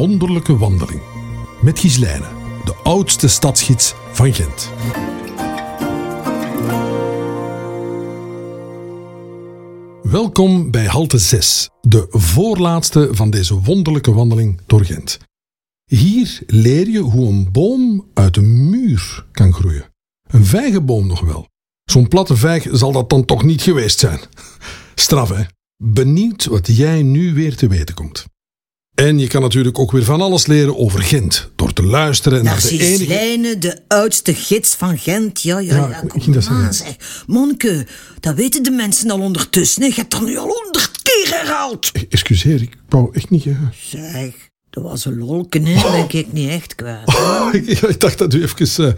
wonderlijke wandeling. Met Gislijne, de oudste stadsgids van Gent. Welkom bij halte 6, de voorlaatste van deze wonderlijke wandeling door Gent. Hier leer je hoe een boom uit een muur kan groeien. Een vijgenboom nog wel. Zo'n platte vijg zal dat dan toch niet geweest zijn. Straf, hè? Benieuwd wat jij nu weer te weten komt. En je kan natuurlijk ook weer van alles leren over Gent. Door te luisteren naar de enige... Lijne, de oudste gids van Gent. Ja, ja, Ja, ja. Kom dat aan, zeg. Monke, dat weten de mensen al ondertussen. hè. Je hebt dat nu al honderd keer herhaald. Excuseer, ik wou echt niet... eh, Zeg, dat was een lolken, hè. Ben ik niet echt kwaad. ik, ik dacht dat u even... eh,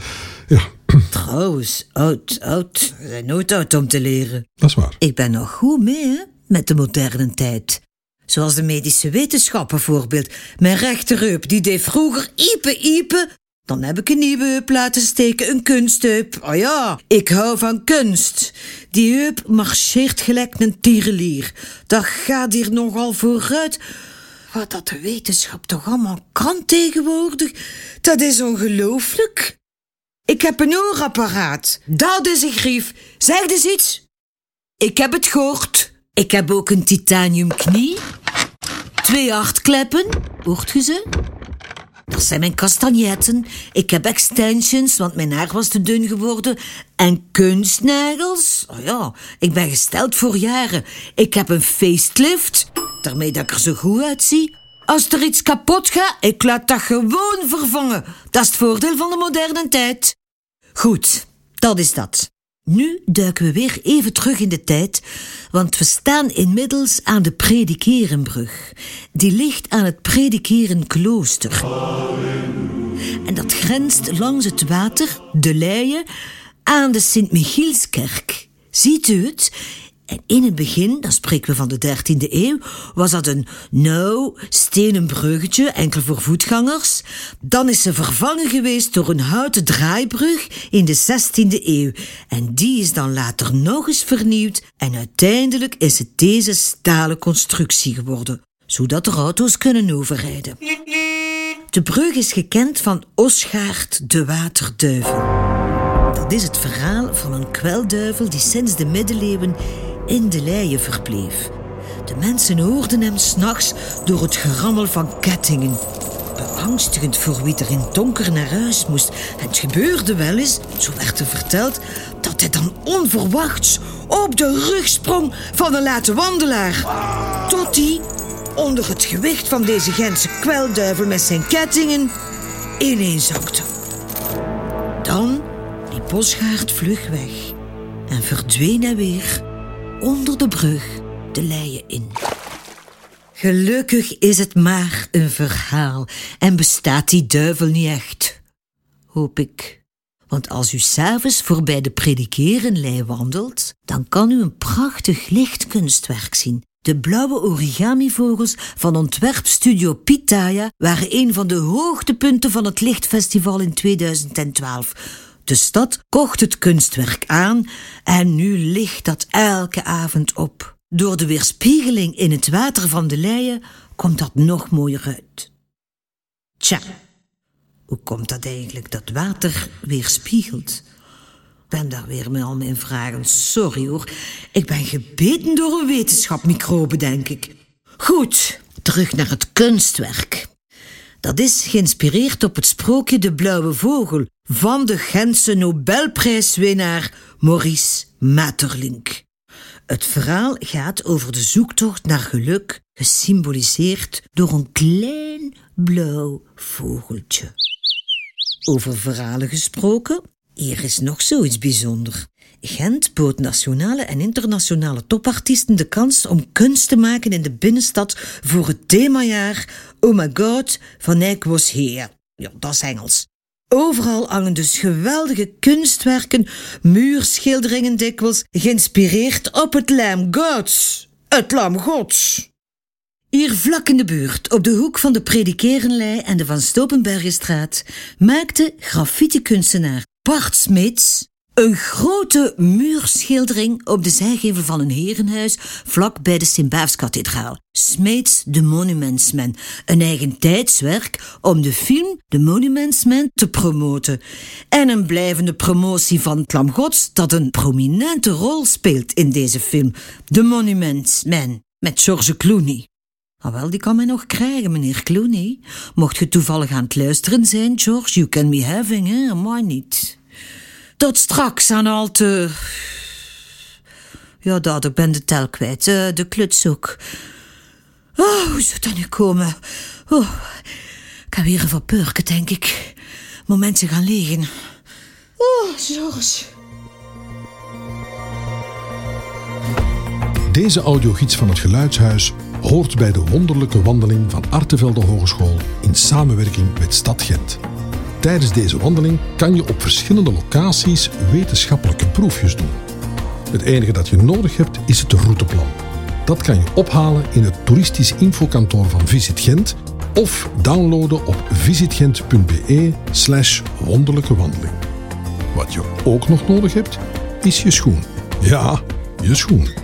ja, Trouwens, oud, oud. We zijn nooit oud om te leren. dat is waar. Ik ben nog goed mee, hè, met de moderne tijd. Zoals de medische wetenschap bijvoorbeeld. Mijn rechterheup, die deed vroeger iepen, iepen. Dan heb ik een nieuwe heup laten steken, een kunstheup. Oh ja, ik hou van kunst. Die heup marcheert gelijk een tierenlier. Dat gaat hier nogal vooruit. Wat dat de wetenschap toch allemaal kan tegenwoordig. Dat is ongelooflijk. Ik heb een oorapparaat. Dat is een grief. Zeg eens iets. Ik heb het gehoord. Ik heb ook een titanium knie. Twee hartkleppen. Hoort je ze? Dat zijn mijn castagnetten. Ik heb extensions, want mijn haar was te dun geworden. En kunstnagels. Oh ja, ik ben gesteld voor jaren. Ik heb een facelift, daarmee dat ik er zo goed uitzie. Als er iets kapot gaat, ik laat dat gewoon vervangen. Dat is het voordeel van de moderne tijd. Goed, dat is dat. Nu duiken we weer even terug in de tijd, want we staan inmiddels aan de Predikerenbrug. Die ligt aan het Predikerenklooster. En dat grenst langs het water, de Leie, aan de Sint-Michielskerk. Ziet u het? En in het begin, dan spreken we van de 13e eeuw, was dat een nauw stenen bruggetje, enkel voor voetgangers. Dan is ze vervangen geweest door een houten draaibrug in de 16e eeuw. En die is dan later nog eens vernieuwd en uiteindelijk is het deze stalen constructie geworden, zodat er auto's kunnen overrijden. De brug is gekend van Osgaard de Waterduivel. Dat is het verhaal van een kwelduivel die sinds de middeleeuwen in de leien verbleef. De mensen hoorden hem s'nachts door het gerammel van kettingen. Beangstigend voor wie er in donker naar huis moest. Het gebeurde wel eens, zo werd er verteld, dat hij dan onverwachts op de rug sprong van een late wandelaar. Tot hij, onder het gewicht van deze Gentse kwelduivel met zijn kettingen, ineenzakte. Dan liep Bosgaard vlug weg en verdween hij weer onder de brug de leien in. Gelukkig is het maar een verhaal en bestaat die duivel niet echt. Hoop ik. Want als u s'avonds voorbij de predikerenlei wandelt, dan kan u een prachtig lichtkunstwerk zien. De blauwe origamivogels van ontwerpstudio Pitaya waren een van de hoogtepunten van het Lichtfestival in 2012. De stad kocht het kunstwerk aan en nu ligt dat elke avond op. Door de weerspiegeling in het water van de leien komt dat nog mooier uit. Tja, hoe komt dat eigenlijk dat water weerspiegelt? Ik ben daar weer met al mijn vragen. Sorry hoor. Ik ben gebeten door een wetenschapmicrobe, denk ik. Goed, terug naar het kunstwerk. Dat is geïnspireerd op het sprookje De Blauwe Vogel van de Gentse Nobelprijswinnaar Maurice Maeterlinck. Het verhaal gaat over de zoektocht naar geluk, gesymboliseerd door een klein blauw vogeltje. Over verhalen gesproken, hier is nog zoiets bijzonder. Gent bood nationale en internationale topartiesten de kans om kunst te maken in de binnenstad voor het themajaar Oh my god, Van Eyck was here. Ja, dat is Engels. Overal hangen dus geweldige kunstwerken, muurschilderingen dikwijls, geïnspireerd op het lam gods. Het lam gods. Hier vlak in de buurt, op de hoek van de Predikerenlei en de Van Stopenbergenstraat, maakte graffiti-kunstenaar Bart Smits Een grote muurschildering op de zijgevel van een herenhuis vlak bij de Sint-Baafskathedraal. Smeets de Monumentsman. Een eigen tijdswerk om de film De Monumentsman te promoten. En een blijvende promotie van het Gods dat een prominente rol speelt in deze film. The Monumentsman met George Clooney. Ah wel, die kan mij nog krijgen, meneer Clooney. Mocht je toevallig aan het luisteren zijn, George, you can be having, hè, maar niet. Tot straks aan al te... Ja, dat, ik ben de tel kwijt. Uh, de kluts ook. Oh, hoe zou dat nu komen? Oh, ik heb weer een verpurken, denk ik. Momenten gaan liggen. Oh, George. Deze audiogids van het Geluidshuis hoort bij de wonderlijke wandeling van Artevelde Hogeschool in samenwerking met Stad Gent. Tijdens deze wandeling kan je op verschillende locaties wetenschappelijke proefjes doen. Het enige dat je nodig hebt is het routeplan. Dat kan je ophalen in het toeristisch infokantoor van Visit Gent of downloaden op visitgent.be slash wonderlijke wandeling. Wat je ook nog nodig hebt, is je schoen. Ja, je schoen.